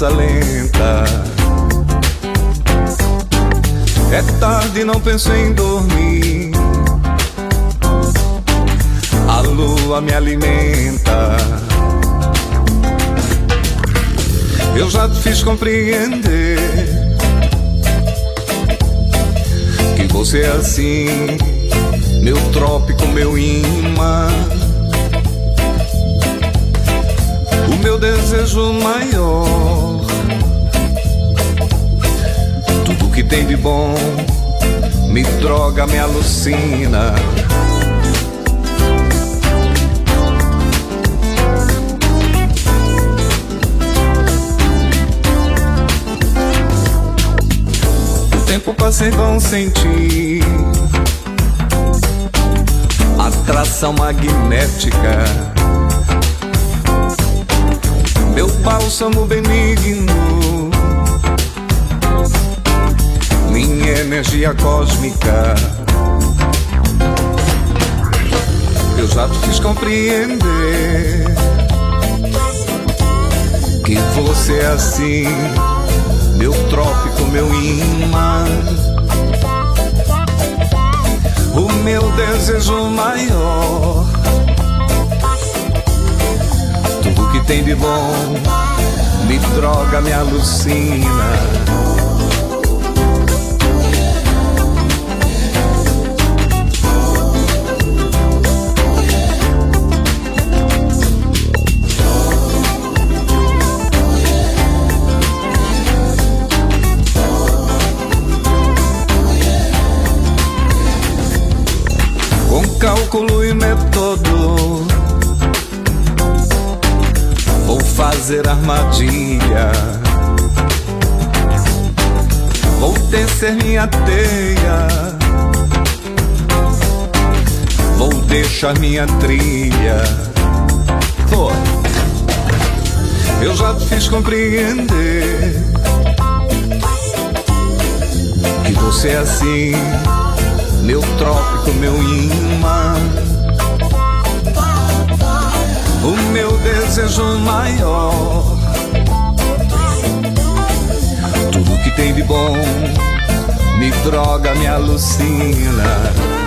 dança lenta. É tarde, não penso em dormir. A lua me alimenta. Eu já te fiz compreender que você é assim, meu trópico, meu imã. meu desejo maior. Tudo que tem de bom me droga, me alucina. O tempo passei vão sentir atração magnética. Meu bálsamo benigno, minha energia cósmica. Eu já te fiz compreender que você é assim, meu trópico, meu imã. O meu desejo maior, que tem de bom, me droga, me alucina. com cálculo fazer armadilha. Vou tecer minha teia. Vou deixar minha trilha. Pô, eu já fiz compreender que você é assim meu trópico, meu imã. O meu desejo maior. Tudo que tem de bom me droga, me alucina.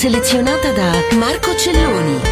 Selezionata da Marco Celloni.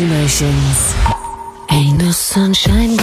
Emotions. Ain't no sunshine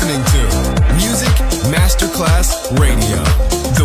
listening to Music Masterclass Radio, the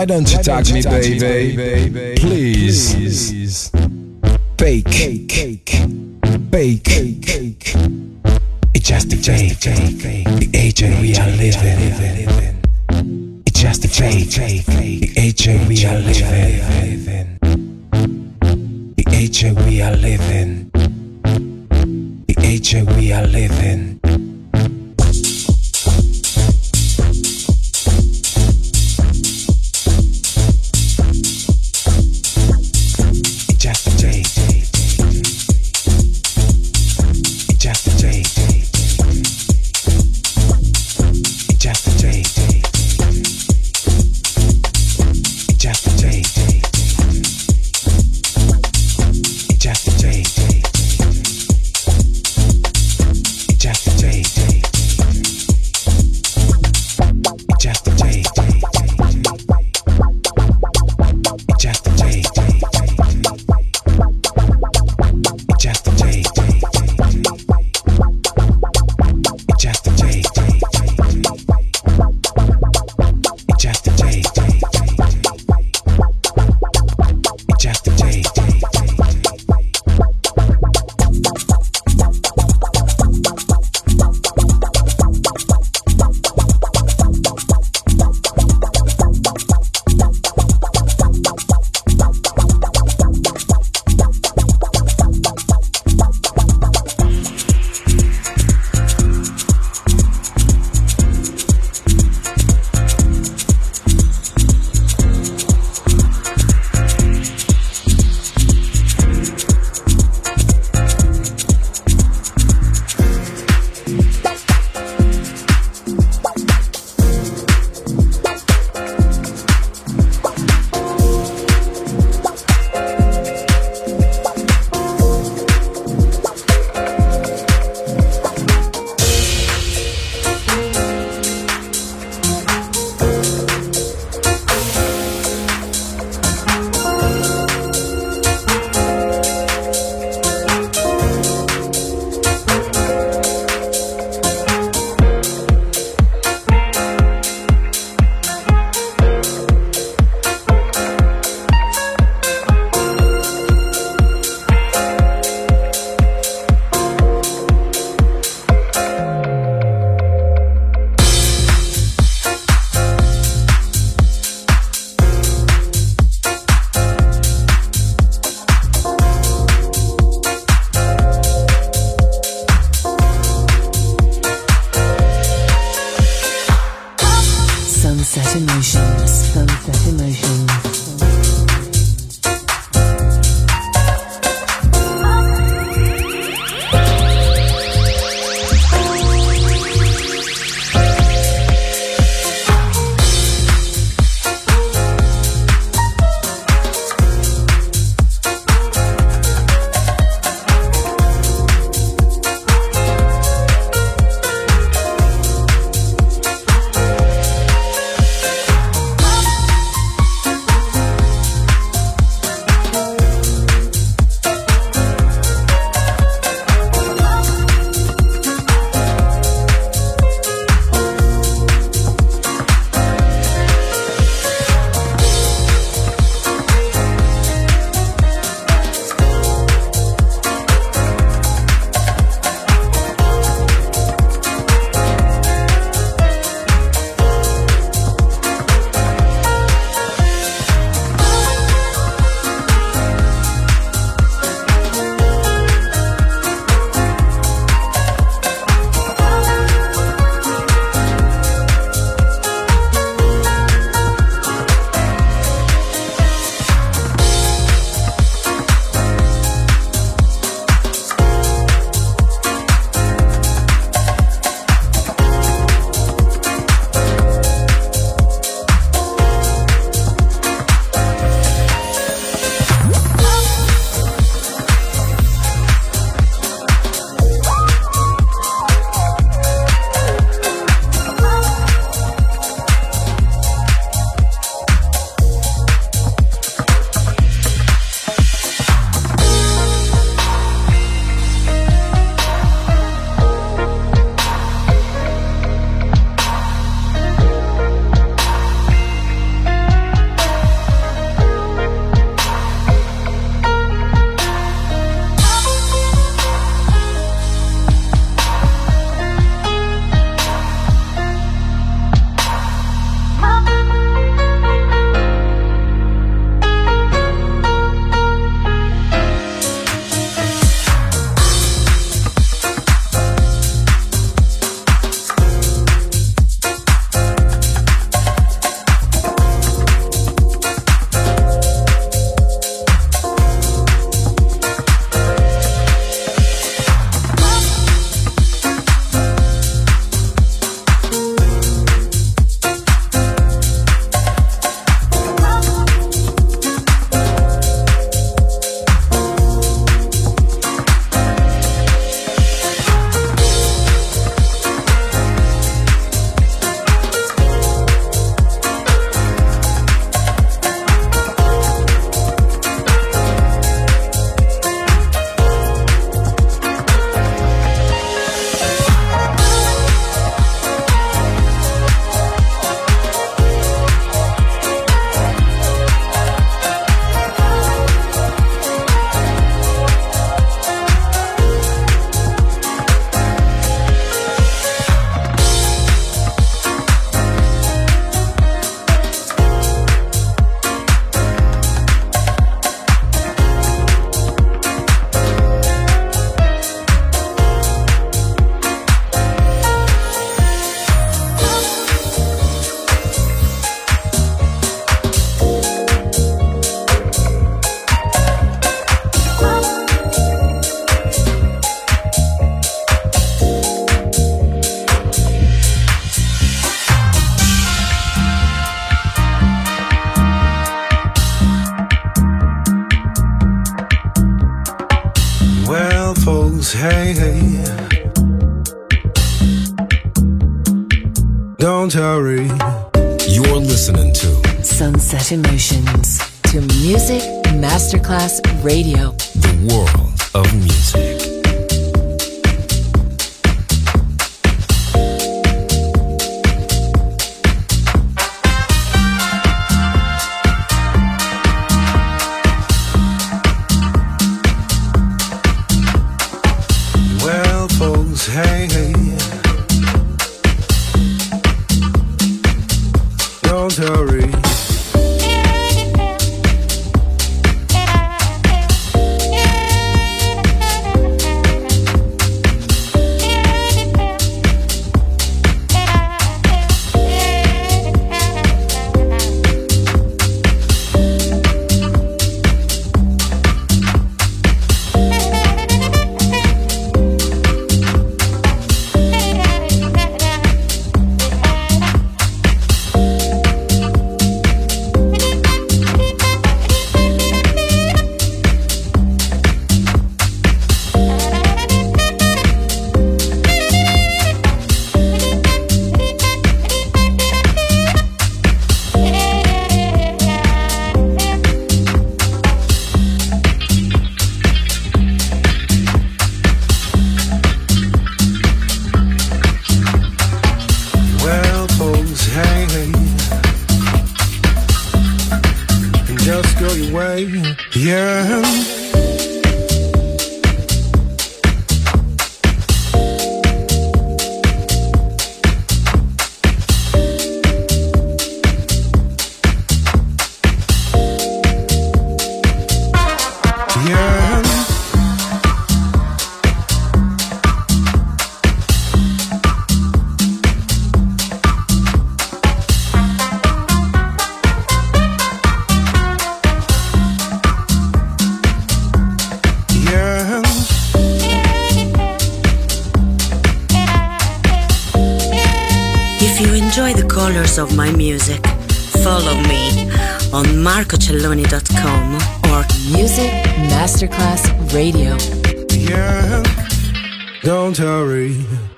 Why don't you tag me, baby? Please. fake, fake, fake. It's just a fake, the age we are living. It's just a fake, the age we are living. The age we are living. The age we are living.